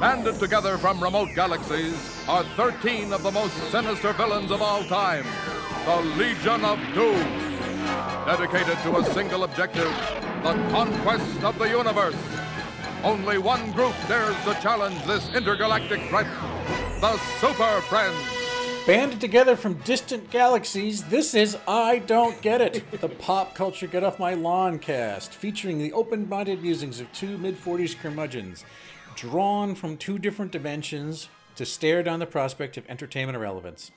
Banded together from remote galaxies are 13 of the most sinister villains of all time the Legion of Doom. Dedicated to a single objective the conquest of the universe. Only one group dares to challenge this intergalactic threat the Super Friends. Banded together from distant galaxies, this is I Don't Get It, the pop culture Get Off My Lawn cast, featuring the open minded musings of two mid 40s curmudgeons, drawn from two different dimensions to stare down the prospect of entertainment irrelevance.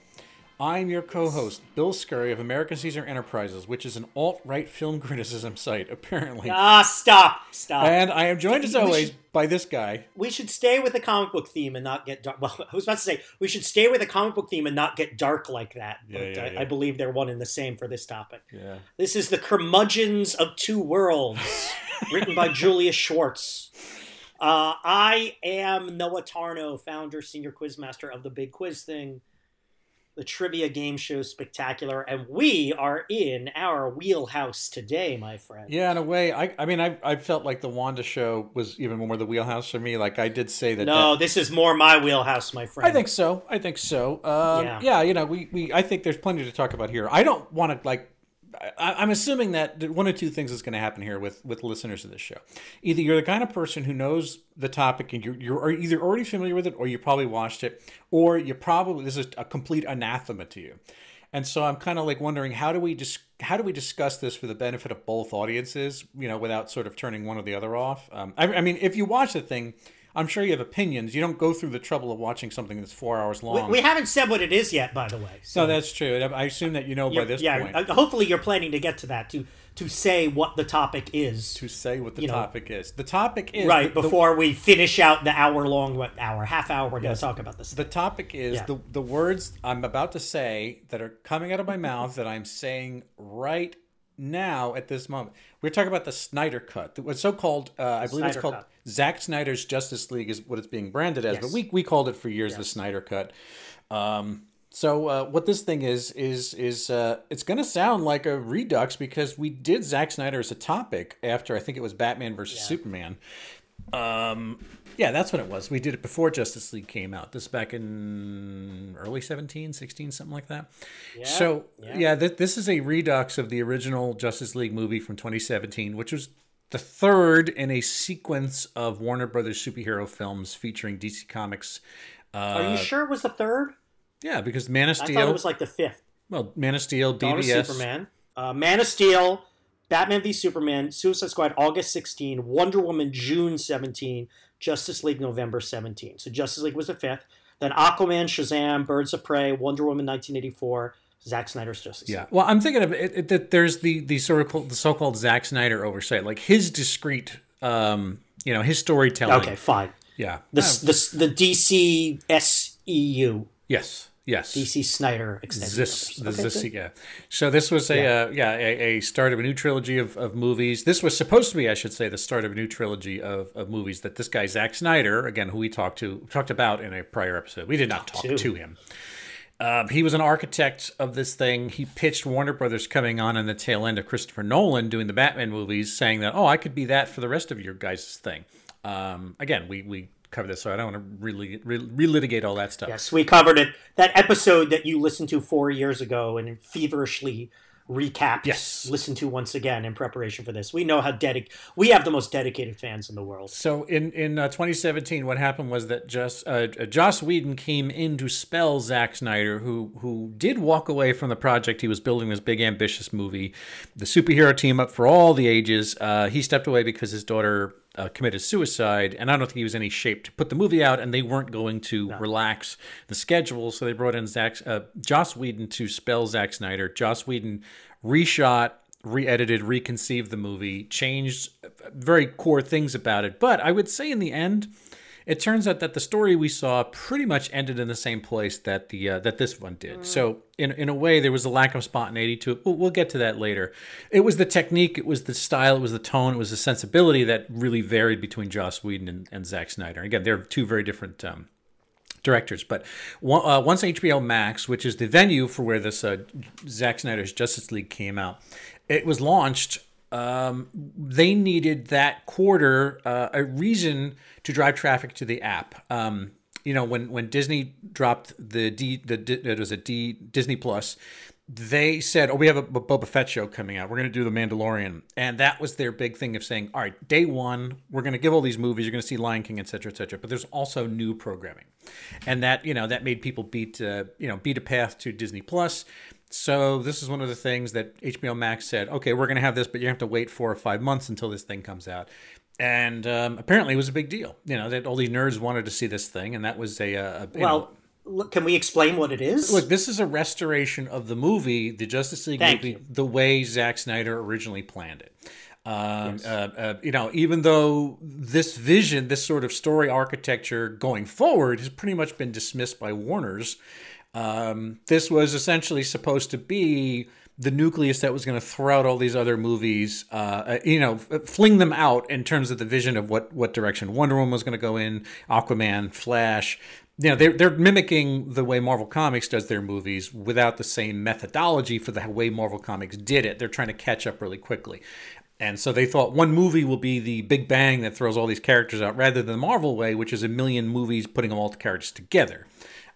I'm your co host, Bill Scurry of American Caesar Enterprises, which is an alt right film criticism site, apparently. Ah, stop, stop. And I am joined as always should- by this guy. we should stay with the comic book theme and not get dark. Well, I was about to say we should stay with the comic book theme and not get dark like that. Yeah, but yeah, I, yeah. I believe they're one and the same for this topic. Yeah. This is the Curmudgeons of Two Worlds, written by Julius Schwartz. Uh, I am Noah Tarnow, founder, senior quizmaster of the Big Quiz Thing, the trivia game show spectacular, and we are in our wheelhouse today, my friend. Yeah, in a way, I, I mean, I, I felt like the Wanda show was even more the wheelhouse for me. Like I did say that. No, that- this is more my wheelhouse, my friend. I think so. I think so. Um, Yeah. yeah. you know, we, we I think there's plenty to talk about here. I don't want to like. I, I'm assuming that one or two things is going to happen here with with listeners of this show. Either you're the kind of person who knows the topic and you're you're either already familiar with it, or you probably watched it, or you probably this is a complete anathema to you. And so I'm kind of like wondering how do we dis- how do we discuss this for the benefit of both audiences, you know, without sort of turning one or the other off. Um, I, I mean, if you watch the thing, I'm sure you have opinions. You don't go through the trouble of watching something that's four hours long. we haven't said what it is yet, by the way. So no, that's true. I assume that you know by this yeah, point uh, hopefully you're planning to get to that to to say what the topic is to say what the you know, topic is. The topic is right the, the- before we finish out the hour long what hour half hour we're going to talk about this. The topic is Yeah. the the words I'm about to say that are coming out of my mouth that I'm saying right now at this moment. We're talking about the Snyder Cut. What's so called, uh, I believe it's called Cut. Zack Snyder's Justice League is what it's being branded as, but we we called it for years the Snyder Cut. Um, so uh, what this thing is is is uh, it's going to sound like a redux because we did Zack Snyder as a topic after I think it was Batman versus Superman. Um, yeah, that's when it was. We did it before Justice League came out. This back in early 17, 16, something like that. Yeah, so, yeah. yeah, th- this is a redux of the original Justice League movie from 2017, which was the third in a sequence of Warner Brothers superhero films featuring DC Comics. Are you sure it was the third? Yeah, because Man of Steel. I thought it was like the fifth. well, Man of Steel, of Superman, uh, Man of Steel, Batman v Superman, Suicide Squad August 16, Wonder Woman June 17, Justice League November 17. So Justice League was the fifth. Then Aquaman, Shazam, Birds of Prey, Wonder Woman 1984, Zack Snyder's Justice League. Yeah, well, I'm thinking of it, it, that there's the the sort of the so-called Zack Snyder oversight, like his discreet, um, you know, his storytelling. Okay, fine. Yeah. The, the, the DC SEU, yes. Yes. DC Snyder extended This, the, Okay, this, yeah. So this was a yeah, uh, yeah a, a start of a new trilogy of, of movies. This was supposed to be, I should say, the start of a new trilogy of, of movies that this guy Zack Snyder, again, who we talked to talked about in a prior episode. We did not talk to. to him. Um, he was an architect of this thing. He pitched Warner Brothers coming on in the tail end of Christopher Nolan doing the Batman movies, saying that, oh, I could be that for the rest of your guys' thing. Um, again, we, we covered this, so I don't want to really re- relitigate all that stuff. Yes, we covered it. That episode that you listened to four years ago and feverishly recapped. Yes. Listen to once again in preparation for this. We know how dedicated. We have the most dedicated fans in the world. So in in uh, 2017, what happened was that just uh, uh, Joss Whedon came in to spell Zack Snyder, who who did walk away from the project. He was building this big ambitious movie, the superhero team up for all the ages. Uh, he stepped away because his daughter. Uh, committed suicide, and I don't think he was in any shape to put the movie out, and they weren't going to relax the schedule, so they brought in Zach, uh, Joss Whedon to spell Zack Snyder. Joss Whedon reshot re-edited, reconceived the movie, changed very core things about it. But I would say in the end, it turns out that the story we saw pretty much ended in the same place that the uh, that this one did. So in in a way, there was a lack of spontaneity to it. We'll, we'll get to that later. It was the technique, it was the style, it was the tone, it was the sensibility that really varied between Joss Whedon and, and Zack Snyder. Again, they're two very different. Um, directors. But uh, once HBO Max, which is the venue for where this uh, Zack Snyder's Justice League came out, it was launched. Um, they needed that quarter uh, a reason to drive traffic to the app. Um, you know, when when Disney dropped the D, the it was a D Disney Plus, they said, "Oh, we have a Boba Fett show coming out. We're going to do the Mandalorian," and that was their big thing of saying, "All right, day one, we're going to give all these movies. You're going to see Lion King, etc., etc." But there's also new programming, and that you know that made people beat uh, you know beat a path to Disney Plus. So this is one of the things that HBO Max said, "Okay, we're going to have this, but you have to wait four or five months until this thing comes out." And um, apparently, it was a big deal. You know that all these nerds wanted to see this thing, and that was a, a well. know, Look, can we explain what it is? Look, this is a restoration of the movie, the Justice League Thank movie, you. the way Zack Snyder originally planned it. Um, Yes. uh, uh, you know, even though this vision, this sort of story architecture going forward, has pretty much been dismissed by Warner's, um, this was essentially supposed to be the nucleus that was going to throw out all these other movies, uh, uh, you know, fling them out in terms of the vision of what what direction Wonder Woman was going to go in, Aquaman, Flash. You know, they're they're mimicking the way Marvel Comics does their movies without the same methodology for the way Marvel Comics did it. They're trying to catch up really quickly. And so they thought one movie will be the big bang that throws all these characters out, rather than the Marvel way, which is a million movies putting all the characters together.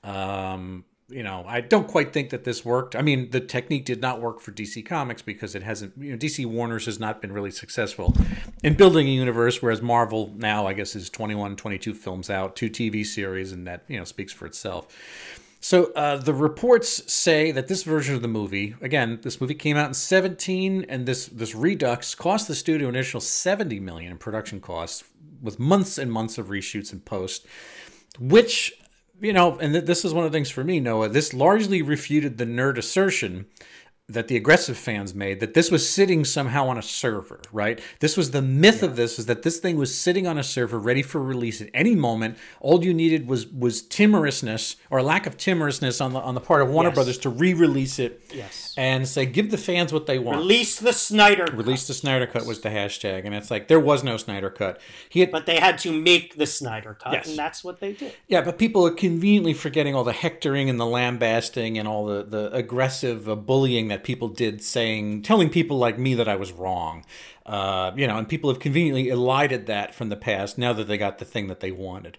Um, you know, I don't quite think that this worked. I mean, the technique did not work for DC Comics because it hasn't, you know, DC Warner's has not been really successful in building a universe, whereas Marvel now, I guess, is 21, 22 films out, two TV series, and that, you know, speaks for itself. So uh, the reports say that this version of the movie, again, this movie came out in 17, and this this Redux cost the studio an additional 70 million in production costs, with months and months of reshoots and post, which you know, and th- this is one of the things for me, Noah. This largely refuted the nerd assertion that the aggressive fans made that this was sitting somehow on a server, right? This was the myth of this is that this thing was sitting on a server ready for release at any moment. All you needed was was timorousness or lack of timorousness on the on the part of Warner Yes. Brothers to re-release it Yes. and say give the fans what they want. Release the Snyder. Cut. Release the Snyder cut was the hashtag and it's like there was no Snyder cut. He had But they had to make the Snyder cut, Yes. and that's what they did. Yeah, but people are conveniently forgetting all the hectoring and the lambasting and all the, the aggressive uh, bullying that people did, saying, telling people like me that I was wrong. Uh, you know, and people have conveniently elided that from the past now that they got the thing that they wanted.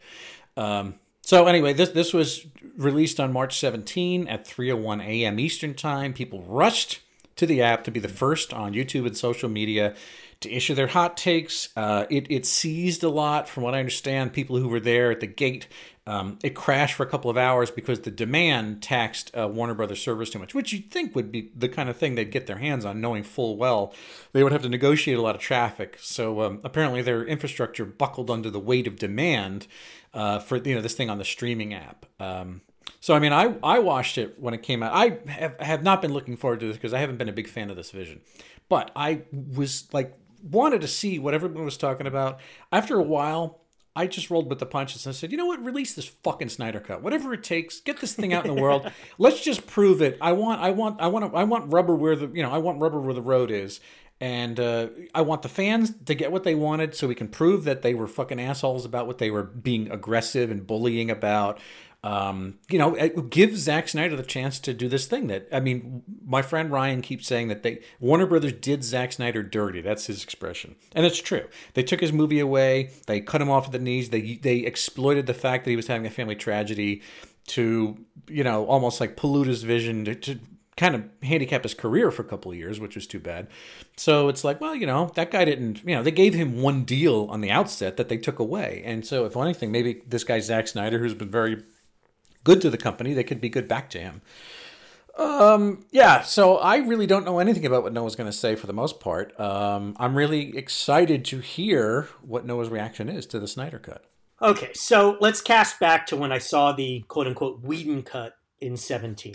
Um, so anyway, this this was released on March 17 at 3:01 a.m. Eastern Time. People rushed to the app to be the first on YouTube and social media to issue their hot takes. Uh, it, it seized a lot, from what I understand. People who were there at the gate, um, it crashed for a couple of hours because the demand taxed uh, Warner Brothers servers too much, which you'd think would be the kind of thing they'd get their hands on, knowing full well they would have to negotiate a lot of traffic. So um, apparently their infrastructure buckled under the weight of demand uh, for you know this thing on the streaming app. Um, so I mean, I I watched it when it came out. I have, have not been looking forward to this because I haven't been a big fan of this vision, but I was like wanted to see what everyone was talking about. After a while, I just rolled with the punches and said, you know what, release this fucking Snyder cut, whatever it takes, get this thing out in the world. Let's just prove it. I want, I want, I want, I want rubber where the you know, I want rubber where the road is. And uh, I want the fans to get what they wanted so we can prove that they were fucking assholes about what they were being aggressive and bullying about. Um, you know, give Zack Snyder the chance to do this thing that I mean, my friend Ryan keeps saying that they Warner Brothers did Zack Snyder dirty. That's his expression, and it's true. They took his movie away. They cut him off at the knees. They they exploited the fact that he was having a family tragedy to you know almost like pollute his vision to, to kind of handicap his career for a couple of years, which was too bad. So it's like, well, you know, that guy didn't, you know, they gave him one deal on the outset that they took away. And so, if anything, maybe this guy, Zack Snyder, who's been very good to the company, they could be good back to him. Um, yeah, so I really don't know anything about what Noah's going to say for the most part. Um, I'm really excited to hear what Noah's reaction is to the Snyder Cut. Okay, so let's cast back to when I saw the quote unquote Whedon cut in 17.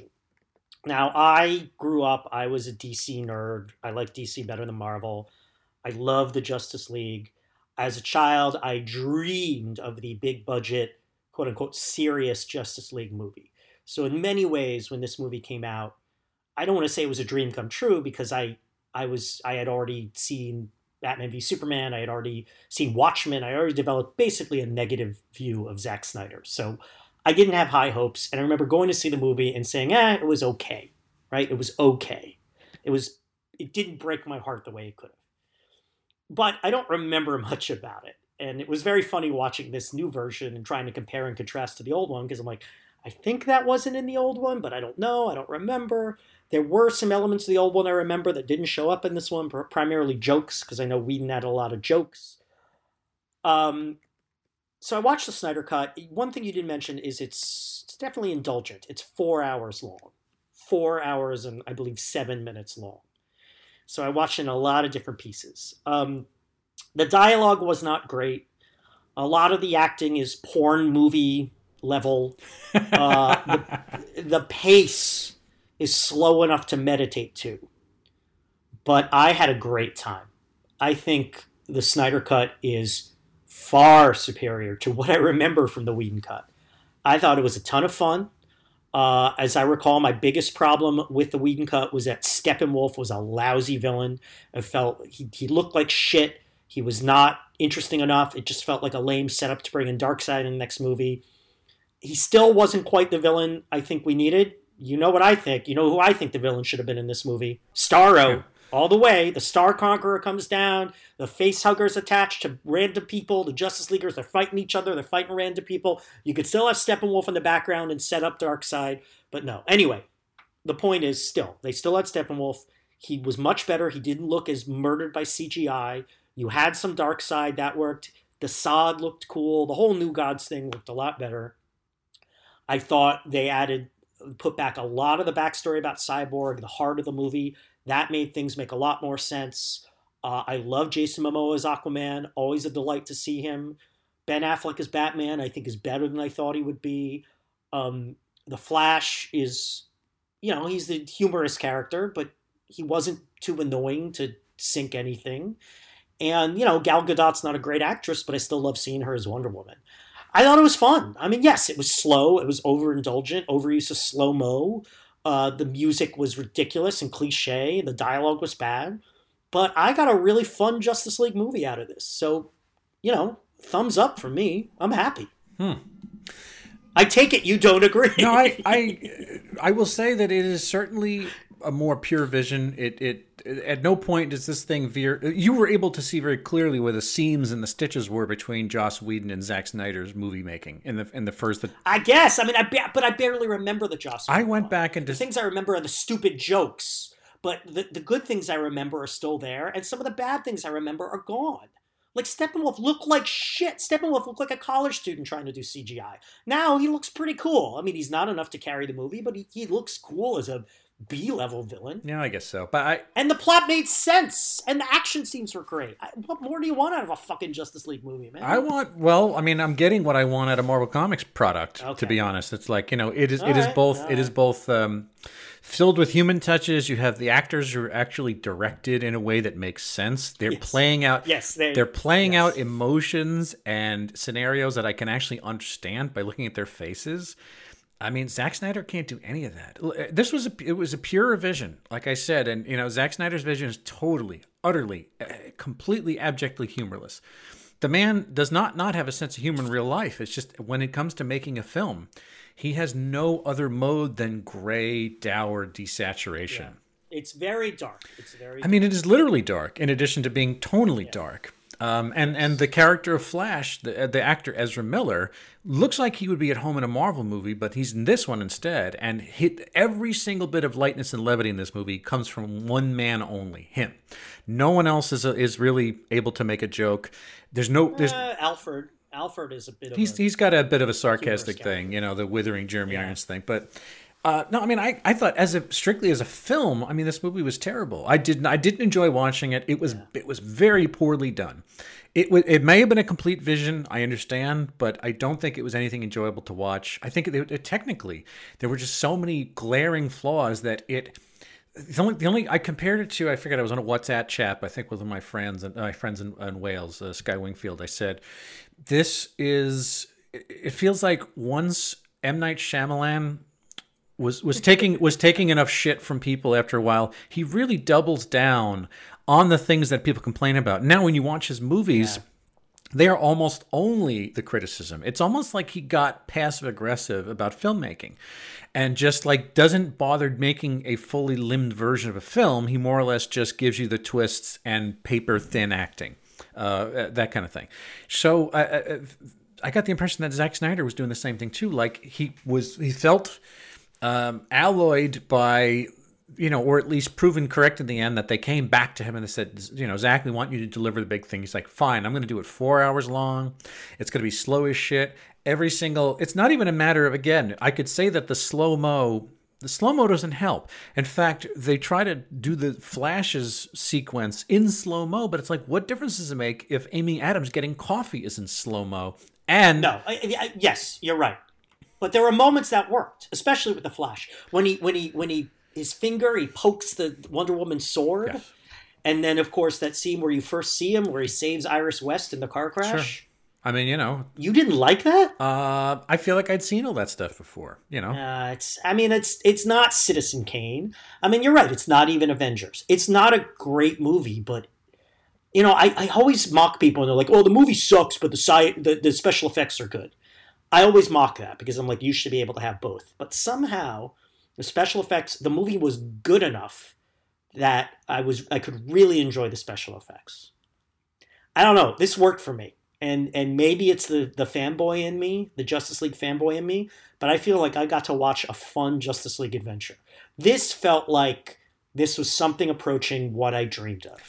Now, I grew up, I was a DC nerd. I like DC better than Marvel. I love the Justice League. As a child, I dreamed of the big budget, quote unquote, serious Justice League movie. So, in many ways, when this movie came out, I don't want to say it was a dream come true because I, I was, I had already seen Batman v Superman. I had already seen Watchmen. I already developed basically a negative view of Zack Snyder. So I didn't have high hopes. And I remember going to see the movie and saying, eh, it was okay, right? It was okay. It was, it didn't break my heart the way it could have. but I don't remember much about it. And it was very funny watching this new version and trying to compare and contrast to the old one because I'm like, I think that wasn't in the old one, but I don't know. I don't remember. There were some elements of the old one I remember that didn't show up in this one, primarily jokes, because I know Whedon had a lot of jokes. Um, so I watched the Snyder Cut. One thing you didn't mention is it's, it's definitely indulgent. It's four hours long, four hours and I believe seven minutes long. So I watched in a lot of different pieces. Um, the dialogue was not great. A lot of the acting is porn movie level. Uh, the, the pace is slow enough to meditate to. But I had a great time. I think the Snyder Cut is far superior to what I remember from the Whedon Cut. I thought it was a ton of fun. Uh, as I recall, my biggest problem with the Whedon Cut was that Steppenwolf was a lousy villain. I felt he, he looked like shit. He was not interesting enough. It just felt like a lame setup to bring in Darkseid in the next movie. He still wasn't quite the villain I think we needed you know what I think. You know who I think the villain should have been in this movie? Starro. All the way. The Star Conqueror comes down. The face huggers attached to random people. The Justice Leaguers, they're fighting each other. They're fighting random people. You could still have Steppenwolf in the background and set up Darkseid, but no. Anyway, the point is still, they still had Steppenwolf. He was much better. He didn't look as murdered by CGI. You had some Darkseid that worked. The DeSaad looked cool. The whole New Gods thing looked a lot better. I thought they added put back a lot of the backstory about Cyborg, the heart of the movie. That made things make a lot more sense. Uh, I love Jason Momoa as Aquaman. Always a delight to see him. Ben Affleck as Batman, I think, is better than I thought he would be. Um, the Flash is, you know, he's the humorous character, but he wasn't too annoying to sink anything. And, you know, Gal Gadot's not a great actress, but I still love seeing her as Wonder Woman. I thought it was fun. I mean, yes, it was slow. It was overindulgent, overuse of slow mo. Uh, the music was ridiculous and cliche. The dialogue was bad. But I got a really fun Justice League movie out of this. So, you know, thumbs up for me. I'm happy. Hmm. I take it you don't agree. no, I, I, I will say that it is certainly a more pure vision. It, it, at no point does this thing veer. You were able to see very clearly where the seams and the stitches were between Joss Whedon and Zack Snyder's movie making in the in the first. I guess. I mean, I but I barely remember the Joss. I went back and the things I remember are the stupid jokes, but the the good things I remember are still there, and some of the bad things I remember are gone. Like Steppenwolf looked like shit. Steppenwolf looked like a college student trying to do CGI. Now he looks pretty cool. I mean, he's not enough to carry the movie, but he, he looks cool as a B level villain. Yeah, I guess so. But I and the plot made sense, and the action scenes were great. I, what more do you want out of a fucking Justice League movie, man? I want. Well, I mean, I'm getting what I want out of Marvel Comics product. Okay. To be honest, it's like you know, it is. All it right, is both. It right. is both. Um, filled with human touches. You have the actors who are actually directed in a way that makes sense. They're yes. playing out. Yes, they, are playing yes. out emotions and scenarios that I can actually understand by looking at their faces. I mean, Zack Snyder can't do any of that. This was a it was a pure vision, like I said, and you know, Zack Snyder's vision is totally, utterly, uh, completely, abjectly humorless. The man does not not have a sense of humor in real life. It's just when it comes to making a film, he has no other mode than gray, dour desaturation. Yeah. It's very dark. It's very. I mean, it is literally dark. In addition to being tonally yeah. dark. Um, and and the character of Flash, the the actor Ezra Miller, looks like he would be at home in a Marvel movie, but he's in this one instead. And hit every single bit of lightness and levity in this movie comes from one man only, him. No one else is a, is really able to make a joke. There's no there's uh, Alfred. Alfred is a bit. He's a he's got a bit of a sarcastic thing, you know, the withering Jeremy yeah. Irons thing, but. Uh, no, I mean, I, I thought as a strictly as a film, I mean, this movie was terrible. I didn't I didn't enjoy watching it. It was yeah. it was very poorly done. It it may have been a complete vision. I understand, but I don't think it was anything enjoyable to watch. I think it, it, technically there were just so many glaring flaws that it. The only, the only I compared it to I figured I was on a WhatsApp chat I think with one of my friends and uh, my friends in, in Wales uh, Sky Wingfield I said this is it feels like once M Night Shyamalan was was taking was taking enough shit from people after a while. He really doubles down on the things that people complain about. Now, when you watch his movies. Yeah. They are almost only the criticism. It's almost like he got passive aggressive about filmmaking and just like doesn't bother making a fully limbed version of a film. He more or less just gives you the twists and paper thin acting. uh, that kind of thing. So I, I, I got the impression that Zack Snyder was doing the same thing too. Like he was, he felt um, alloyed by you know, or at least proven correct in the end that they came back to him and they said, you know, Zack, we want you to deliver the big thing. He's like, fine, I'm going to do it four hours long. It's going to be slow as shit. Every single, it's not even a matter of, again, I could say that the slow mo, the slow mo doesn't help. In fact, they try to do the flashes sequence in slow mo, but it's like, what difference does it make if Amy Adams getting coffee is in slow mo? And No, I, I, yes, you're right. But there were moments that worked, especially with the Flash when he when he when he his finger he pokes the Wonder Woman sword, Yes. and then of course that scene where you first see him where he saves Iris West in the car crash. Sure. I mean, you know, You didn't like that? uh, I feel like I'd seen all that stuff before, you know. Uh, it's. I mean, it's. It's not Citizen Kane. I mean, you're right. It's not even Avengers. It's not a great movie, but you know, I, I always mock people and they're like, "Oh, the movie sucks, but the sci- the, the special effects are good." I always mock that because I'm like, you should be able to have both. But somehow, the special effects, the movie was good enough that I was I could really enjoy the special effects. I don't know. This worked for me. And and maybe it's the the fanboy in me, the Justice League fanboy in me, but I feel like I got to watch a fun Justice League adventure. This felt like this was something approaching what I dreamed of.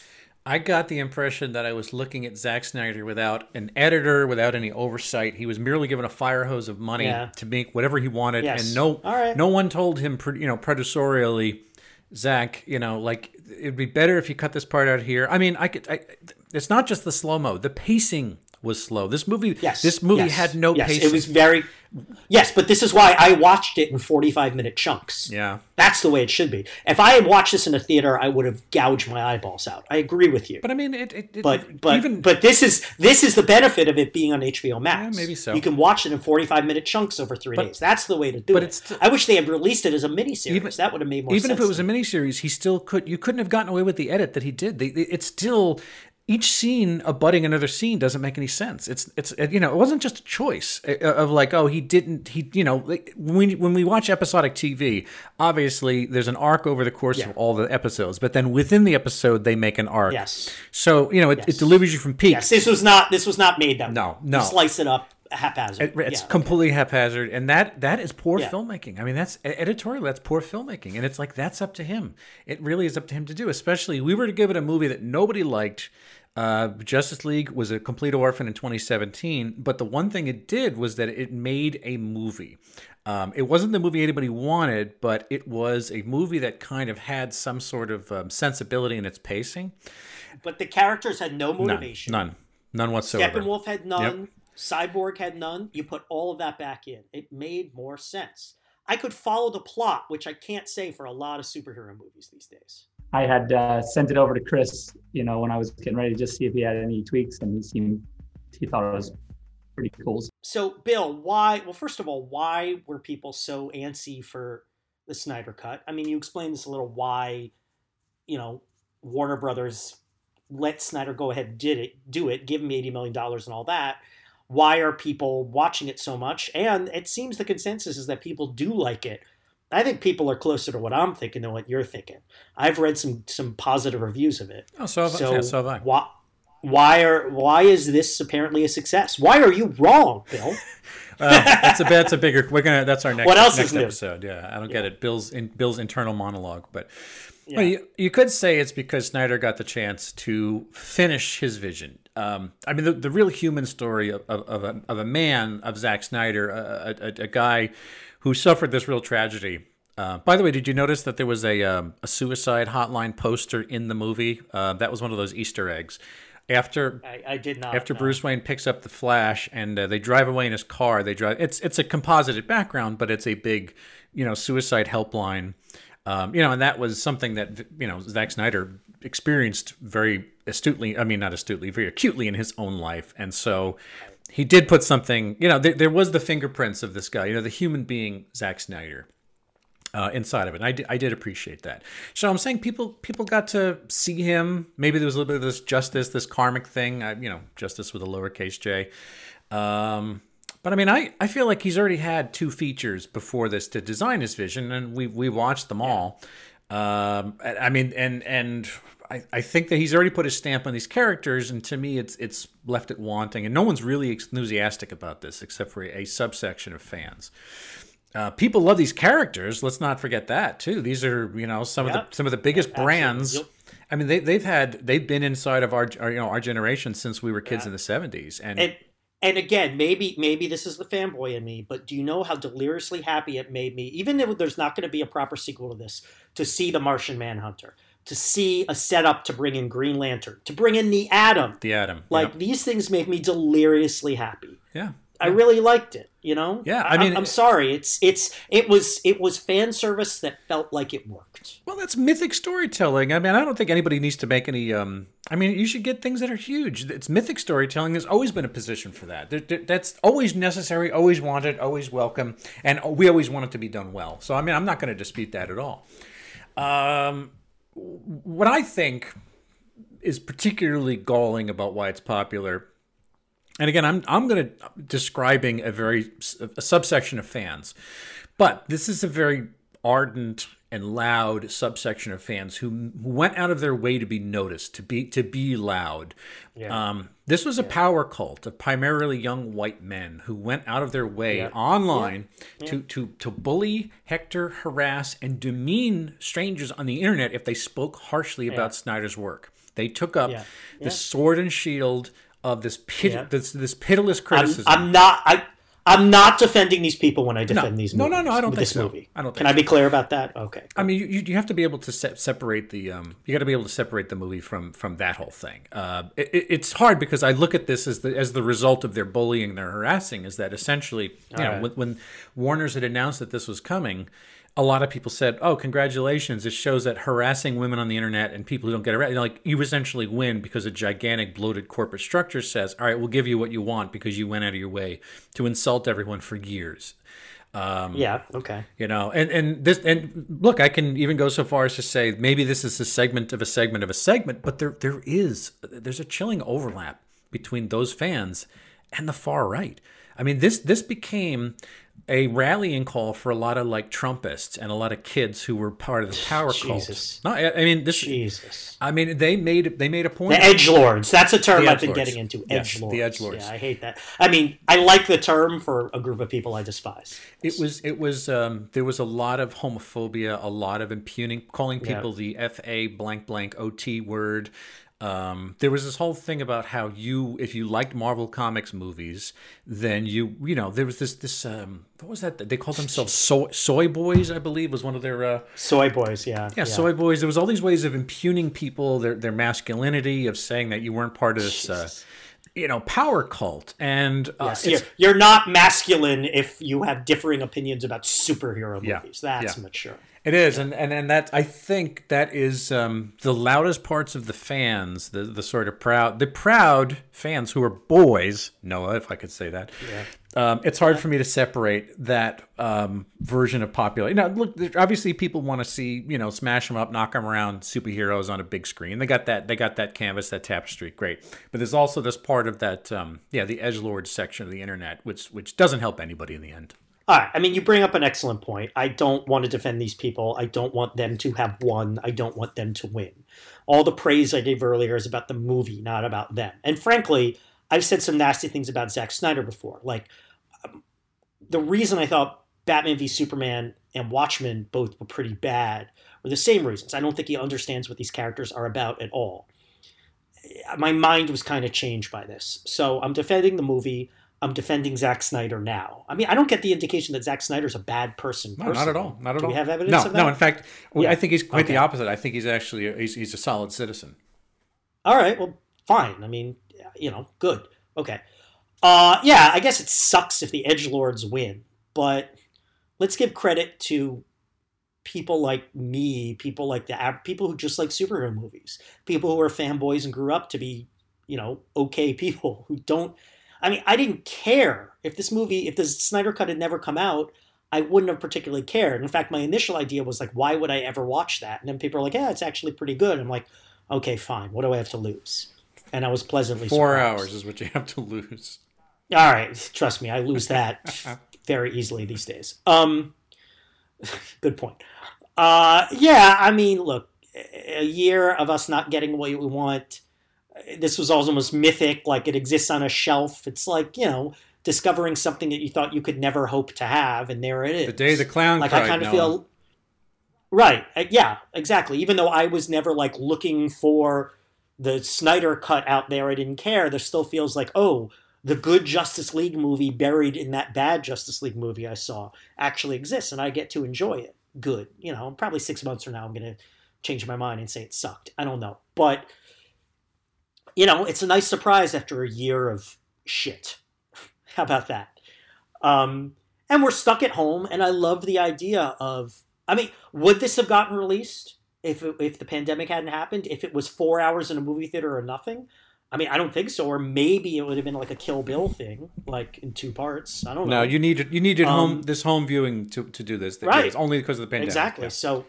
I got the impression that I was looking at Zack Snyder without an editor, without any oversight. He was merely given a fire hose of money Yeah. to make whatever he wanted, Yes. and no, right. no one told him, you know, predatorially, Zack, you know, like it'd be better if you cut this part out here. I mean, I could. I, it's not just the slow mo; the pacing was slow. This movie, Yes. this movie yes, had no yes, pacing. It was very Yes, but this is why I watched it in 45 minute chunks. yeah. That's the way it should be. If I had watched this in a theater, I would have gouged my eyeballs out. I agree with you. But I mean, it, it, but but even but this is this is the benefit of it being on HBO Max. Yeah, maybe so. You can watch it in forty five minute chunks over three But- days. That's the way to do but it. it's I wish they had released it as a miniseries. Even- that would have made more even if it was a miniseries, he still could. You couldn't have gotten away with the edit that he did. They- it's still each scene uh, abutting another scene doesn't make any sense. It's it's uh, you know it wasn't just a choice uh, uh, of like oh he didn't he you know like, when we, when we watch episodic TV, obviously there's an arc over the course Yeah. of all the episodes, but then within the episode they make an arc. Yes. So you know it, it delivers you from peaks. Yes, this was not this was not made that No, no. You slice it up haphazard. It- it's Yeah. completely haphazard, and that that is poor Yeah. filmmaking. I mean, that's editorial. That's poor filmmaking, and it's like that's up to him. It really is up to him to do. Especially, we were to give it a movie that nobody liked. Uh, Justice League was a complete orphan in 2017, but the one thing it did was that it made a movie. Um, it wasn't the movie anybody wanted, but it was a movie that kind of had some sort of um, sensibility in its pacing. But the characters had no motivation. none, none whatsoever. Steppenwolf had none. Cyborg had none. You put all of that back in. It made more sense. I could follow the plot, which I can't say for a lot of superhero movies these days. I had uh, sent it over to Chris, you know, when I was getting ready to just see if he had any tweaks, and he seemed he thought it was pretty cool. So, Bill, why? Well, first of all, why were people so antsy for the Snyder Cut? I mean, you explained this a little. Why, you know, Warner Brothers let Snyder go ahead did it, do it, give him eighty million dollars and all that. Why are people watching it so much? And it seems the consensus is that people do like it. I think people are closer to what I'm thinking than what you're thinking. I've read some some positive reviews of it. Oh, so have, I- So, yeah, so have I. why why are why is this apparently a success? Why are you wrong, Bill? Uh, that's a that's a bigger. We're gonna. That's our next. What else next is new? episode? Yeah, I don't get it. Bill's in Bill's internal monologue, but Yeah. well, you, you could say it's because Snyder got the chance to finish his vision. Um, I mean, the, the real human story of, of, of, a, of a man of Zack Snyder, a, a, a guy who suffered this real tragedy. Uh, by the way, did you notice that there was a um, a suicide hotline poster in the movie? Uh, that was one of those Easter eggs. After I, I did not. after. Bruce Wayne picks up the Flash and uh, they drive away in his car, they drive. It's it's a composited background, but it's a big, you know, suicide helpline. Um, you know, and that was something that you know Zack Snyder experienced very astutely. I mean, not astutely, very acutely in his own life, and so he did put something. You know, there, there was the fingerprints of this guy. You know, the human being Zack Snyder uh, inside of it. And I did, appreciate that. So I'm saying people people got to see him. Maybe there was a little bit of this justice, this karmic thing. I, you know, justice with a lowercase j. Um, but I mean, I, I feel like he's already had two features before this to design his vision, and we we watched them all. Um, I I mean, and and I, I think that he's already put his stamp on these characters, and to me, it's it's left it wanting, and no one's really enthusiastic about this except for a, subsection of fans. Uh, people love these characters. Let's not forget that too. These are you know some of the some of the biggest Absolutely. brands. Yep. I mean, they they've had they've been inside of our, our you know our generation since we were kids Yeah. in the seventies, and, and and again maybe maybe this is the fanboy in me but do you know how deliriously happy it made me even if there's not going to be a proper sequel to this to see the martian manhunter to see a setup to bring in green lantern to bring in the atom the Atom. like Yep. these things make me deliriously happy yeah, I really liked it. You know. Yeah, I I, mean- mean, I'm sorry. It's it's it was it was fan service that felt like it worked. Well, that's mythic storytelling. I mean, I don't think anybody needs to make any. Um, I mean, you should get things that are huge. It's mythic storytelling. There's always been a position for that. There, there- that's always necessary, always wanted, always welcome, and we always want it to be done well. So, I mean, I'm not going to dispute that at all. Um, what I think is particularly galling about why it's popular, and again, I'm I'm going to describing a very a subsection of fans, but this is a very ardent and loud subsection of fans who, who went out of their way to be noticed, to be to be loud. Um, this was a power cult of primarily young white men who went out of their way online to to to bully, hector, harass, and demean strangers on the internet if they spoke harshly about Snyder's work. They took up Yeah. the sword and shield of this pit, Yeah. this this pitiless I'm, criticism. I'm not. I I'm not defending these people when I defend No. these. Movies, no, no, no. I don't think this so. movie. I don't Can think I be clear about that? Okay. I mean, you, you have to be able to se- separate the um, you got to be able to separate the movie from from that whole thing. Uh, it, it- it's hard because I look at this as the as the result of their bullying, their harassing. Is that essentially you know right. when, when Warner's had announced that this was coming, a lot of people said, "Oh, congratulations! It shows that harassing women on the internet and people who don't get it like you essentially win because a gigantic bloated corporate structure says, all right, we'll give you what you want because you went out of your way to insult everyone for years." Um, yeah. Okay. you know and and this and look i can even go so far as to say maybe this is a segment of a segment of a segment but there there is there's a chilling overlap between those fans and the far right i mean this this became a rallying call for a lot of like trumpists and a lot of kids who were part of the power Jesus. cult no i, I mean this Jesus. i mean they made they made a point The edge lords. That's a term I've been getting into. Edge the lords. Yeah, I hate that. I mean, I like the term for a group of people I despise. It was it was um, there was a lot of homophobia, a lot of impugning, calling Yeah. people the F A blank blank O T word. Um, there was this whole thing about how you, if you liked Marvel Comics movies, then you, you know, there was this this um, what was that? They called themselves soy, soy boys, I believe, was one of their uh, Soy boys. Yeah. yeah, soy boys. There was all these ways of impugning people, their their masculinity, of saying that you weren't part of this, uh, you know, power cult, and uh, Yes, you're, you're not masculine if you have differing opinions about superhero Yeah, movies. That's yeah. mature. It is, and, and and that I think that is um, the loudest parts of the fans, the the sort of proud, the proud fans who are boys. Noah, if I could say that. Um, it's hard for me to separate that um, version of popular. Now, look, obviously, people want to see you know smash them up, knock them around, superheroes on a big screen. They got that. They got that canvas, that tapestry, great. But there's also this part of that, um, yeah, the edge lord section of the internet, which which doesn't help anybody in the end. All right. I mean, you bring up an excellent point. I don't want to defend these people. I don't want them to have won. I don't want them to win. All the praise I gave earlier is about the movie, not about them. And frankly, I've said some nasty things about Zack Snyder before. Like, um, the reason I thought Batman v Superman and Watchmen both were pretty bad were the same reasons. I don't think he understands what these characters are about at all. My mind was kind of changed by this. So I'm defending the movie. I'm defending Zack Snyder now. I mean, I don't get the indication that Zack Snyder's a bad person. No, not at all. Not at Do all. we have evidence no, of that? No, in fact, Yeah. I think he's quite the opposite. I think he's actually a, he's, he's a solid citizen. All right, well, fine. I mean, you know, good. Okay. Uh, yeah, I guess it sucks if the edge lords win, but let's give credit to people like me, people like the people who just like superhero movies, people who are fanboys and grew up to be, you know, okay people who don't. I mean, I didn't care if this movie, if the Snyder Cut had never come out. I wouldn't have particularly cared. In fact, my initial idea was like, why would I ever watch that? And then people are like, yeah, it's actually pretty good. I'm like, okay, fine. What do I have to lose? And I was pleasantly Four surprised. hours is what you have to lose. All right, trust me, I lose that very easily these days. Um, good point. Uh, yeah, I mean, look, a year of us not getting what we want. This was almost mythic, like it exists on a shelf. It's like you know discovering something that you thought you could never hope to have, and there it is. The day the clown like cried, I kind of Noah. feel right. uh, Yeah, exactly. Even though I was never like looking for the Snyder cut out there, I didn't care. There still feels like oh, the good Justice League movie buried in that bad Justice League movie I saw actually exists, and I get to enjoy it. Good, you know. Probably six months from now, I'm gonna change my mind and say it sucked. I don't know, but you know, it's a nice surprise after a year of shit. How about that? Um, and we're stuck at home, and I love the idea of. I mean, would this have gotten released if it, if the pandemic hadn't happened? If it was four hours in a movie theater or nothing? I mean, I don't think so. Or maybe it would have been like a Kill Bill thing, like in two parts. I don't know. No, you needed you needed Um, home this home viewing to, to do this. Right. It's only because of the pandemic. exactly. Yeah. So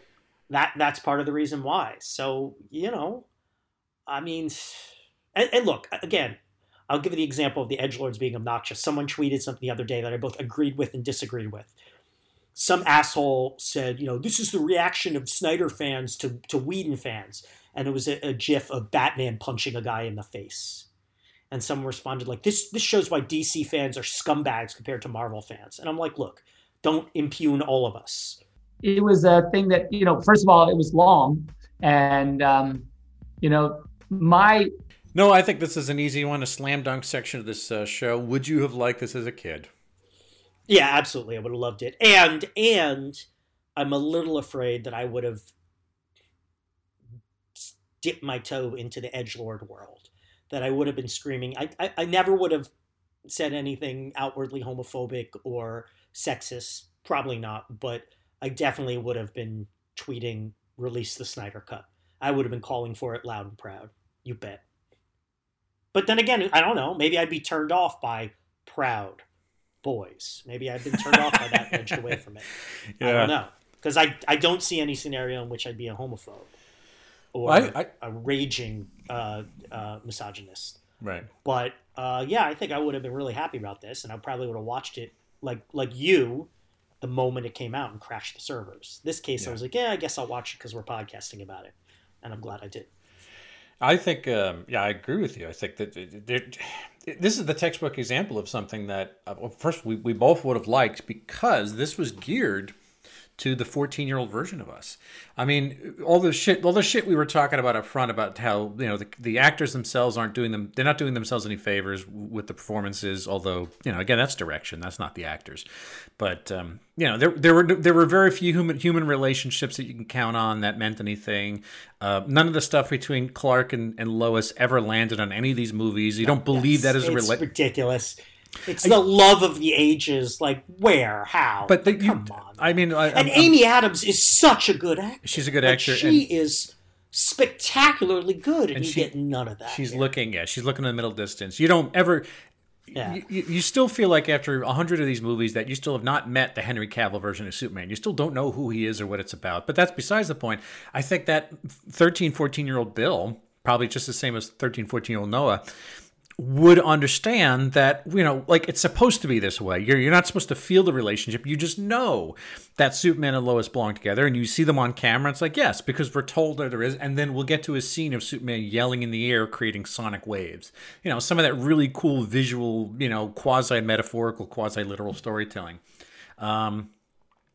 that that's part of the reason why. So you know, I mean, and, and look again. I'll give you the example of the edge lords being obnoxious. Someone tweeted something the other day that I both agreed with and disagreed with. Some asshole said, you know, this is the reaction of Snyder fans to to Whedon fans, and it was a, a GIF of Batman punching a guy in the face. And someone responded like, "This this shows why DC fans are scumbags compared to Marvel fans." And I'm like, "Look, don't impugn all of us. it was a thing that you know first of all it was long and um, you know my No, I think this is an easy one. A slam dunk section of this uh, show. Would you have liked this as a kid? Yeah, absolutely. I would have loved it. And and I'm a little afraid that I would have dipped my toe into the edge lord world. That I would have been screaming. I, I I never would have said anything outwardly homophobic or sexist. Probably not. But I definitely would have been tweeting release the Snyder cut. I would have been calling for it loud and proud. You bet. But then again, I don't know. Maybe I'd be turned off by proud boys. Maybe I've been turned off by that edged away from it. I don't know. Because I, I don't see any scenario in which I'd be a homophobe or I- I- a raging uh, uh, misogynist. Right. But uh, yeah, I think I would have been really happy about this, and I probably would have watched it like like you the moment it came out and crashed the servers. This case, I was like, yeah, I guess I'll watch it because we're podcasting about it, and I'm glad I did. I think, um, yeah, I agree with you. I think that this is the textbook example of something that, uh, well, first, we, we both would have liked because this was geared to the 14 year old version of us. I mean, all the shit, all the shit we were talking about up front about how, you know, the, the actors themselves aren't doing them, they're not doing themselves any favors with the performances, although, you know, again, that's direction, that's not the actors. But, um, you know, there, there were there were very few human human relationships that you can count on that meant anything. Uh, none of the stuff between Clark and, and Lois ever landed on any of these movies. You don't believe that is a rela- ridiculous. It's the love of the ages. Like where, how? But the, you, come on. I mean, I, and I'm- I'm- Amy Adams is such a good actor. she's a good Like, actor. she and- is spectacularly good, and, And you she- get none of that. She's here. looking, yeah, she's looking in the middle distance. You don't ever, Yeah. you, you still feel like after a hundred of these movies that you still have not met the Henry Cavill version of Superman. You still don't know who he is or what it's about. But that's besides the point. I think that 13, 14 year old Bill, probably just the same as 13, 14 year old Noah, would understand that you know like it's supposed to be this way. You're, you're not supposed to feel the relationship. You just know that superman and lois belong together and you see them on camera. It's like yes because we're told that there is and then we'll get to a scene of superman yelling in the air creating sonic waves. You know some of that really cool visual you know quasi metaphorical quasi literal storytelling. Um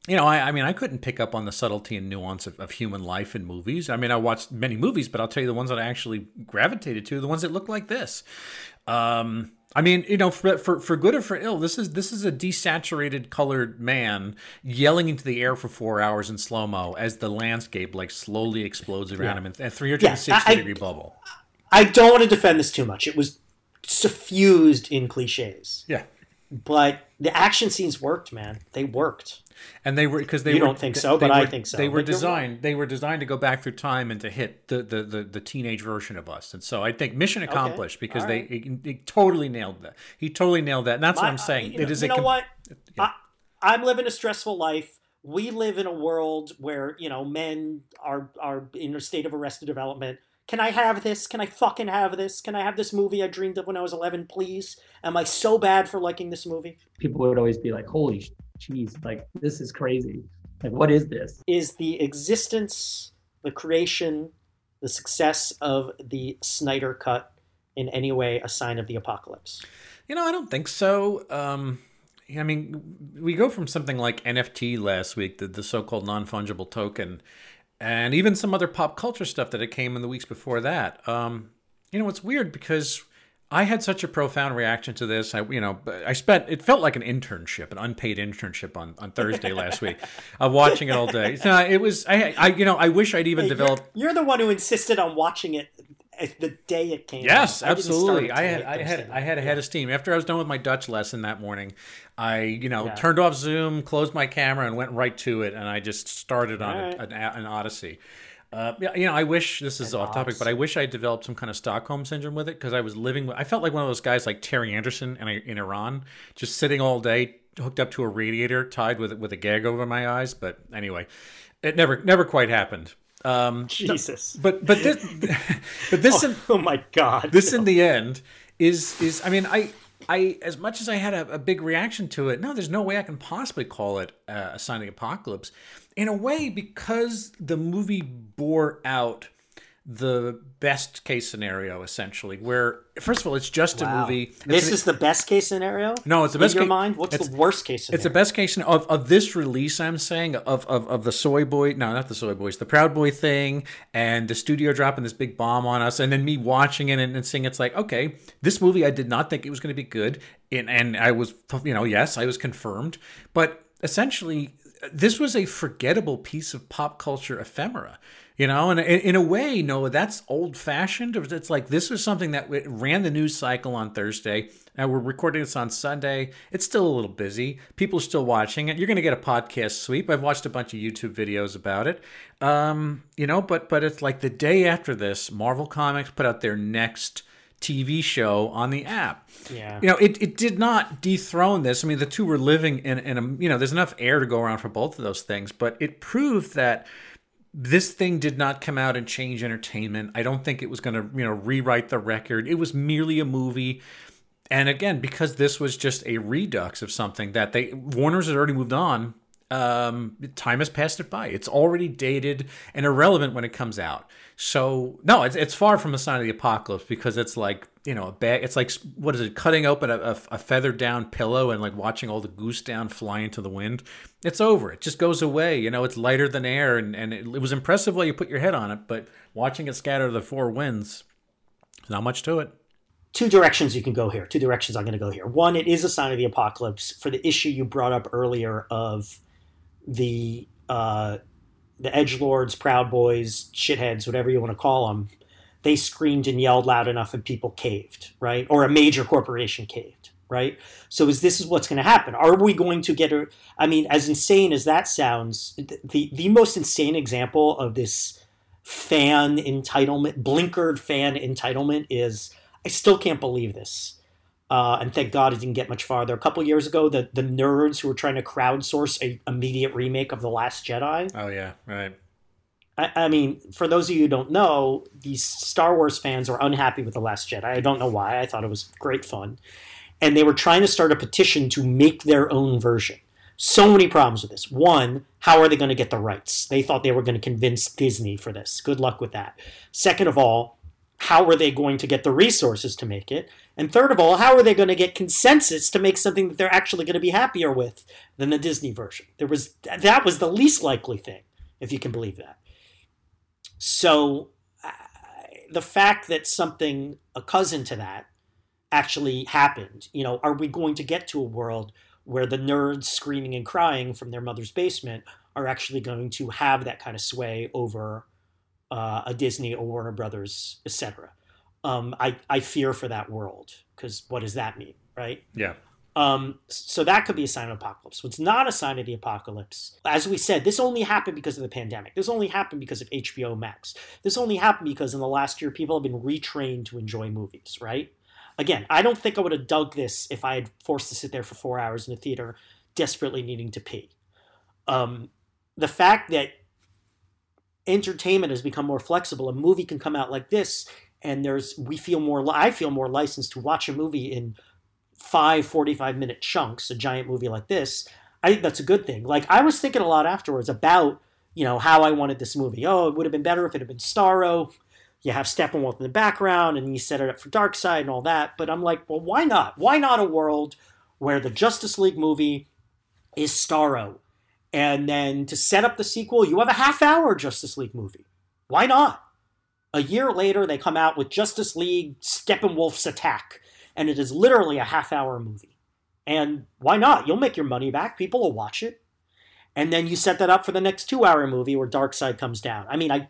you know, I, I mean, I couldn't pick up on the subtlety and nuance of, of human life in movies. I mean, I watched many movies, but I'll tell you the ones that I actually gravitated to, the ones that look like this. Um, I mean, you know, for, for for good or for ill, this is this is a desaturated colored man yelling into the air for four hours in slow mo as the landscape like slowly explodes around him in a 360 Yeah, I- degree bubble. I don't want to defend this too much. It was suffused in cliches, Yeah, but the action scenes worked, man. They worked. and they were because they You were, don't think so, but I think so. They were But designed. They were designed to go back through time and to hit the the, the, the teenage version of us. And so I think mission accomplished because all they right. it, it totally nailed that. He totally nailed that. And that's what I'm saying. You it know, is you a know com- what? Yeah. I, I'm living a stressful life. We live in a world where you know men are are in a state of arrested development. Can I have this? Can I fucking have this? Can I have this movie I dreamed of when I was 11, please? Am I so bad for liking this movie? people would always be like, "Holy jeez, like this is crazy! Like what is this?" Is the existence the creation, the success of the Snyder Cut in any way a sign of the apocalypse? You know, I don't think so. Um, I mean, we go from something like NFT last week, the, the so called non fungible token, and even some other pop culture stuff that it came in the weeks before that. Um, you know, it's weird because I had such a profound reaction to this. I, you know, I spent it felt like an internship, an unpaid internship on, on Thursday last week, of watching it all day. So it was, I, I, you know, I wish I'd even Hey, developed. You're, you're the one who insisted on watching it the day it came. Yes, out. I absolutely. I had, I had, I had a head of steam after I was done with my Dutch lesson that morning. I, you know, Yeah. turned off Zoom, closed my camera, and went right to it, and I just started on a- right. an, an Odyssey. Uh, you know, I wish this is An off topic, but I wish I developed some kind of Stockholm syndrome with it because I was living. With, I felt like one of those guys like Terry Anderson in, in Iran, just sitting all day, hooked up to a radiator, tied with with a gag over my eyes. But anyway, it never never quite happened. Um, Jesus. but but this but this in, Oh my God. this in the end is is I mean I I as much as I had a, a big reaction to it, no, there's no way I can possibly call it uh, a sign of the apocalypse. In a way, because the movie bore out the best case scenario, essentially, where first of all, it's just a movie. It's This an- is the best case scenario. No, it's the in best your ca- mind. What's the worst case scenario? it's the best case of, of this release, I'm saying, of, of, of the Soy Boy, no, not the Soy Boys, the Proud Boy thing, and the studio dropping this big bomb on us, and then me watching it and, and seeing it's like, okay, this movie, I did not think it was going to be good. And, and I was, you know, yes, I was confirmed. But essentially, this was a forgettable piece of pop culture ephemera. You know, and in a way, no, that's old fashioned. It's like this was something that ran the news cycle on Thursday. Now we're recording this on Sunday. It's still a little busy. People are still watching it. You're going to get a podcast sweep. I've watched a bunch of YouTube videos about it. Um, you know, but but it's like the day after this, Marvel Comics put out their next TV show on the app. Yeah. You know, it, it did not dethrone this. I mean, the two were living in, in a, you know, there's enough air to go around for both of those things, but it proved that this thing did not come out and change entertainment. I don't think it was going to, you know, rewrite the record. It was merely a movie. And again, because this was just a redux of something that they Warner's had already moved on, um, time has passed it by. It's already dated and irrelevant when it comes out. So no, it's it's far from a sign of the apocalypse because it's like you know a bag. It's like what is it? Cutting open a, a, a feathered down pillow and like watching all the goose down fly into the wind. It's over. It just goes away. You know, it's lighter than air, and and it, it was impressive while you put your head on it, but watching it scatter the four winds, not much to it. two directions you can go here. Two directions I'm going to go here. One, it is a sign of the apocalypse for the issue you brought up earlier of the uh, the edge lords, proud boys, shitheads, whatever you want to call them. They screamed and yelled loud enough, and people caved, right? Or a major corporation caved, right? So, is this is what's going to happen? Are we going to get a? I mean, as insane as that sounds, the the most insane example of this fan entitlement, blinkered fan entitlement is I still can't believe this. Uh, and thank God it didn't get much farther. A couple years ago, the, the nerds who were trying to crowdsource a immediate remake of The Last Jedi. Oh yeah, right. I, I mean, for those of you who don't know, these Star Wars fans are unhappy with The Last Jedi. I don't know why. I thought it was great fun. And they were trying to start a petition to make their own version. So many problems with this. One, how are they going to get the rights? They thought they were going to convince Disney for this. Good luck with that. Second of all, how are they going to get the resources to make it? And third of all, how are they going to get consensus to make something that they're actually going to be happier with than the Disney version? There was that was the least likely thing, if you can believe that. So uh, the fact that something a cousin to that actually happened, you know, are we going to get to a world where the nerds screaming and crying from their mother's basement are actually going to have that kind of sway over uh, a Disney or Warner Brothers, etc. Um, I I fear for that world because what does that mean, right? Yeah. Um, so that could be a sign of apocalypse. What's not a sign of the apocalypse, as we said, this only happened because of the pandemic. This only happened because of HBO Max. This only happened because in the last year, people have been retrained to enjoy movies, right? Again, I don't think I would have dug this if I had forced to sit there for four hours in a theater, desperately needing to pee. Um, the fact that entertainment has become more flexible, a movie can come out like this, and there's we feel more. I feel more licensed to watch a movie in five 45 minute chunks, a giant movie like this, I think that's a good thing. Like I was thinking a lot afterwards about you know, how I wanted this movie. Oh, it would have been better if it had been Starro. You have Steppenwolf in the background, and you set it up for Darkseid and all that. But I'm like, well, why not? Why not a world where the Justice League movie is Starro, and then to set up the sequel, you have a half-hour Justice League movie. Why not? A year later, they come out with Justice League Steppenwolf's Attack, and it is literally a half-hour movie. And why not? You'll make your money back. People will watch it and then you set that up for the next two-hour movie where Darkseid comes down. I mean, I,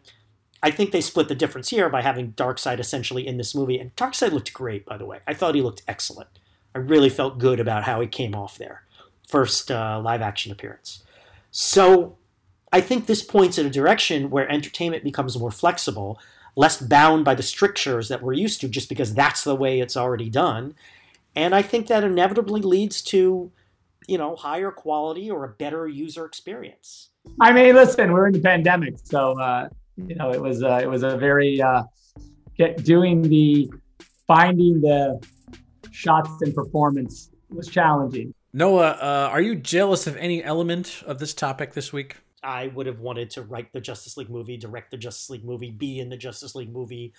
I think they split the difference here by having Darkseid essentially in this movie, and Darkseid looked great, by the way. I thought he looked excellent. I really felt good about how he came off there, first uh, live-action appearance. So, I think this points in a direction where entertainment becomes more flexible, less bound by the strictures that we're used to, just because that's the way it's already done. And I think that inevitably leads to you know, higher quality or a better user experience. I mean, listen, we're in the pandemic, so uh, you know, it was uh, it was a very uh, get doing the finding the shots and performance was challenging. Noah, uh, are you jealous of any element of this topic this week? I would have wanted to write the Justice League movie, direct the Justice League movie, be in the Justice League movie,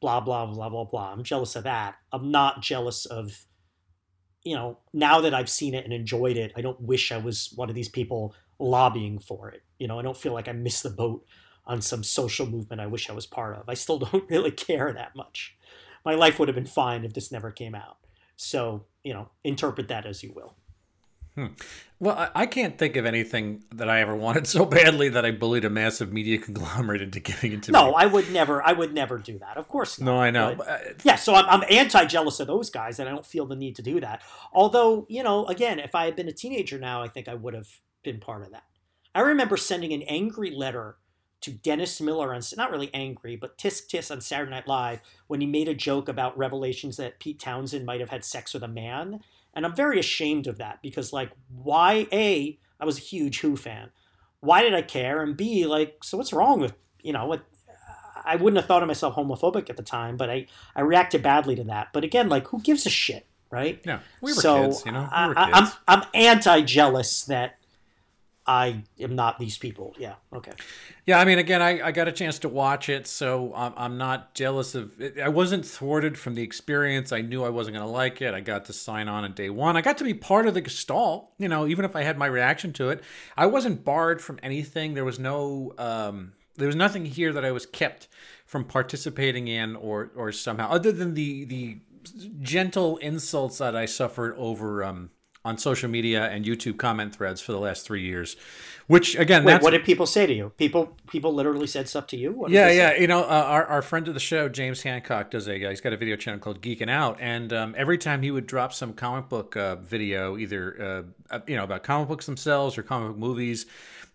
blah blah blah blah blah. I'm jealous of that. I'm not jealous of you know, now that I've seen it and enjoyed it, I don't wish I was one of these people lobbying for it. You know, I don't feel like I missed the boat on some social movement I wish I was part of. I still don't really care that much. My life would have been fine if this never came out. So, you know, interpret that as you will. Hmm. Well, I can't think of anything that I ever wanted so badly that I bullied a massive media conglomerate into giving it to no, me. No, I would never. I would never do that. Of course not. No, I know. But, uh, yeah, so I'm, I'm anti-jealous of those guys, and I don't feel the need to do that. Although, you know, again, if I had been a teenager now, I think I would have been part of that. I remember sending an angry letter to Dennis Miller on not really angry, but tisk tisk on Saturday Night Live when he made a joke about revelations that Pete Townshend might have had sex with a man and I'm very ashamed of that because, like, why, A, I was a huge Who fan. Why did I care? And B, like, so what's wrong with, you know, what, I wouldn't have thought of myself homophobic at the time, but I, I reacted badly to that. But again, like, who gives a shit, right? Yeah, we were so kids, you know? We I, kids. I'm, I'm anti jealous that I am not these people. Yeah. Okay. Yeah, I mean, again, I, I got a chance to watch it, so I'm, I'm not jealous of it. I wasn't thwarted from the experience. I knew I wasn't going to like it. I got to sign on on day one. I got to be part of the gestalt, you know, even if I had my reaction to it. I wasn't barred from anything. There was no, um, there was nothing here that I was kept from participating in or, or somehow, other than the, the gentle insults that I suffered over, um, on social media and YouTube comment threads for the last three years. Which again, Wait, that's what did people say to you? People, people literally said stuff to you. What yeah, say? yeah. You know, uh, our our friend of the show, James Hancock, does a. Uh, he's got a video channel called Geeking Out, and um, every time he would drop some comic book uh, video, either uh, you know about comic books themselves or comic book movies,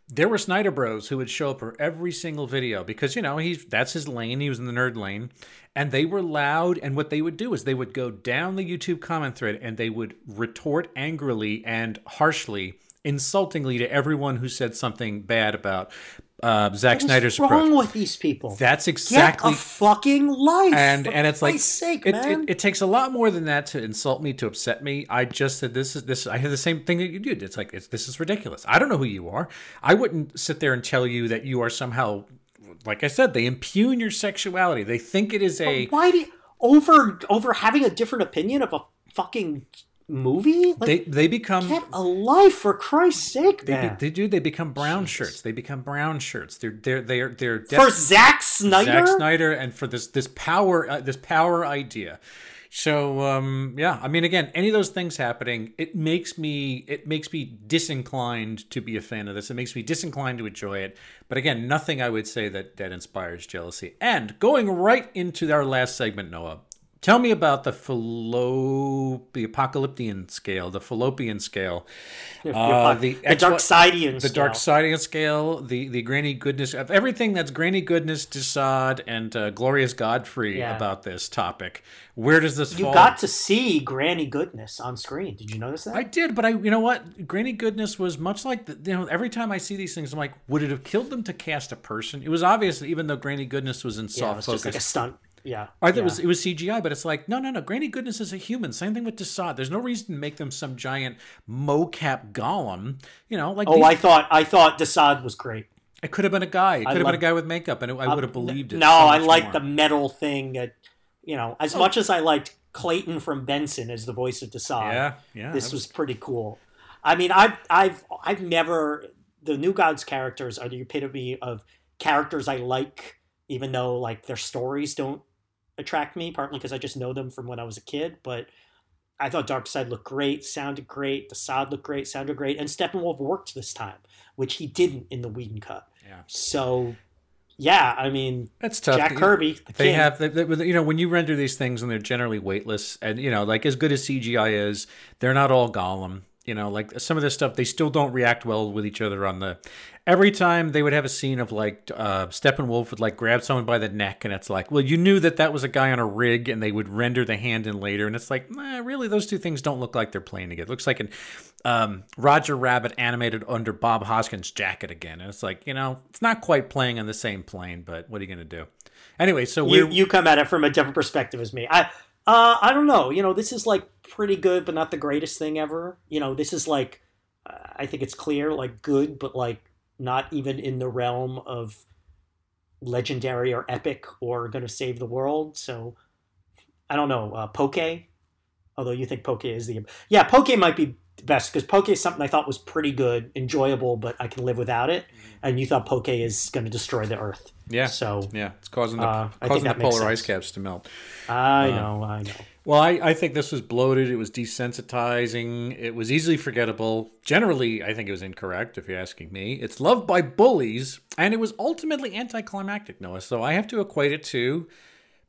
there were Snyder Bros who would show up for every single video because you know he's that's his lane. He was in the nerd lane, and they were loud. And what they would do is they would go down the YouTube comment thread and they would retort angrily and harshly, insultingly to everyone who said something bad about uh, Zack What's Snyder's wrong approach. with these people? That's Get exactly a fucking life. and and it's like sake, it, man. it, it takes a lot more than that to insult me to upset me i just said this is this i had the same thing that you did it's like it's, this is ridiculous i don't know who you are i wouldn't sit there and tell you that you are somehow like i said they impugn your sexuality they think it is a Why do you, over over having a different opinion of a fucking movie? Like, they they become get a life for Christ's sake, they, man. they do they become brown shirts they become brown shirts they're they're they're they're def- for Zack Snyder. Zack Snyder and for this this power uh, this power idea. So um, yeah, I mean, again, any of those things happening, it makes me it makes me disinclined to be a fan of this. It makes me disinclined to enjoy it. But again, nothing I would say that that inspires jealousy. And going right into our last segment, Noah, tell me about the philo the apocalyptian scale, the fallopian scale, uh, the the Dark Sidian the dark sidian scale, the the granny goodness of everything that's granny goodness, DeSaad, and uh, glorious Godfrey Yeah. about this topic. Where does this You fall? got to see Granny Goodness on screen. Did you notice that? I did, but I, you know what? Granny Goodness was much like the, you know. Every time I see these things, I'm like, would it have killed them to cast a person? It was obvious, that even though Granny Goodness was in yeah, it soft was focus. just like a stunt. Yeah. I thought yeah. it was it was CGI, but it's like no, no, no. Granny Goodness is a human. Same thing with DeSaad. There's no reason to make them some giant mocap golem. You know, like Oh, these- I thought I thought DeSaad was great. It could have been a guy. It I could have love- been a guy with makeup, and it, I uh, would have believed it. No, so I like the metal thing. That, you know, as oh. much as I liked Clayton from Benson as the voice of DeSaad, Yeah, yeah. this that was pretty cool. I mean, I've I've I've never the New Gods characters are the epitome of characters I like, even though like their stories don't attract me. Partly because I just know them from when I was a kid, but. I thought Darkseid looked great, sounded great, DeSaad looked great, sounded great, and Steppenwolf worked this time, which he didn't in the Whedon cut. Yeah. So, yeah, I mean, That's tough. Jack Kirby, the They king. have, they, they- you know, when you render these things and they're generally weightless, and you know, like as good as CGI is, they're not all Gollum. You know, like some of this stuff, they still don't react well with each other on the. Every time they would have a scene of like uh, Steppenwolf would like grab someone by the neck, and it's like, well, you knew that that was a guy on a rig, and they would render the hand in later, and it's like, nah, really, those two things don't look like they're playing together. It looks like an um, Roger Rabbit animated under Bob Hoskins' jacket again, and it's like, you know, it's not quite playing on the same plane, but what are you gonna do? Anyway, so you you come at it from a different perspective as me. I uh I don't know. You know, this is like pretty good, but not the greatest thing ever. You know, this is like uh, I think it's clear, like good, but like not even in the realm of legendary or epic or going to save the world. So I don't know. Uh, Poke, although you think Poke is the yeah, Poke might be best because Poke is something I thought was pretty good, enjoyable, but I can live without it. And you thought Poke is going to destroy the Earth. yeah, So yeah, it's causing the Uh, causing the polar ice caps to melt. I know, I know. Well, I, I think this was bloated. It was desensitizing. It was easily forgettable. Generally, I think it was incorrect, if you're asking me. It's loved by bullies, and it was ultimately anticlimactic, Noah. So I have to equate it to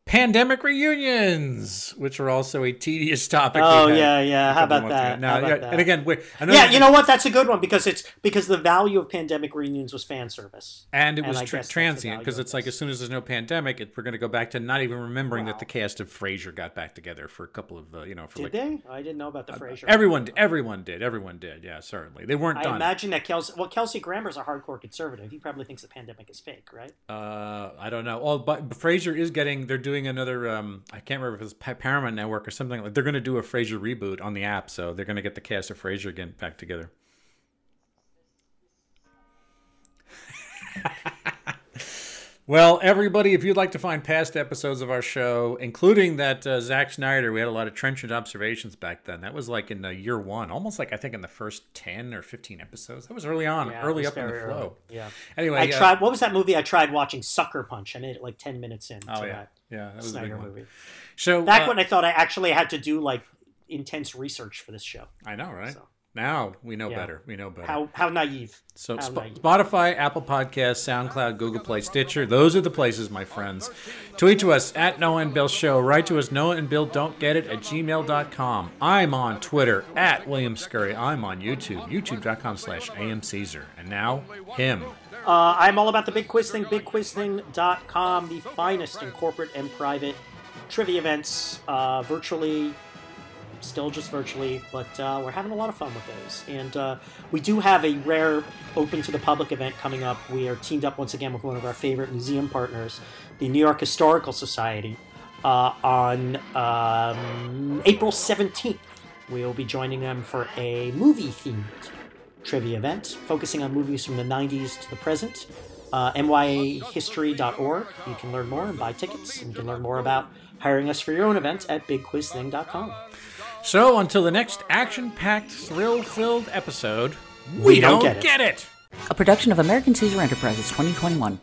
pandemic reunions, which are also a tedious topic. Oh yeah, yeah. How about that? About yeah, that? And again, we're, yeah, you know what? That's a good one because it's because the value of pandemic reunions was fan service. And it was I tra- guess that's the transient because it's like as soon as there's no pandemic, it, we're going to go back to not even remembering that the cast of Frasier got back together for a couple of uh, you know for Did like they? I didn't know about the Frasier. everyone everyone did everyone did yeah certainly they weren't I done. imagine that Kelsey. Well, Kelsey Grammer's a hardcore conservative. He probably thinks the pandemic is fake, right? Uh, I don't know. Oh, but Frasier is getting. They're doing another. Um, I can't remember if it's Paramount Network or something like. They're going to do a Frasier reboot on the app, so they're going to get the cast of Frasier again back together. Well, everybody, if you'd like to find past episodes of our show, including that uh, Zack Snyder, we had a lot of trenchant observations back then. That was like in the year one, almost like I think in the first ten or fifteen episodes. That was early on, Yeah, early up in the very flow. early. Yeah. Anyway, I uh, tried. What was that movie I tried watching? Sucker Punch. I made it like ten minutes in. Oh to yeah, that yeah, that was a big Snyder one. movie. So Back uh, when I thought I actually had to do like intense research for this show. I know, right? So. Now we know Yeah. better. We know better. How how naive. so how Sp- naive. Spotify, Apple Podcasts, SoundCloud, Google Play, Stitcher. Those are the places, my friends. Tweet to us at Noah and Bill Show. Write to us, Noah and Bill Don't Get It at gmail.com. I'm on Twitter at William Scurry. I'm on YouTube, youtube.com slash AM Caesar. And now, him. Uh, I'm all about the Big Quiz Thing, bigquizthing.com, the finest in corporate and private trivia events, uh, virtually, still just virtually, but uh, we're having a lot of fun with those. And uh, we do have a rare open to the public event coming up. We are teamed up once again with one of our favorite museum partners, the New York Historical Society, uh, on um, April 17th. We'll be joining them for a movie themed trivia event focusing on movies from the 90s to the present. Uh, nyhistory.org. You can learn more and buy tickets, and you can learn more about hiring us for your own event at bigquizthing.com. So until the next action packed, thrill filled episode, We don't get it. get it. A production of American Caesar Enterprises 2021.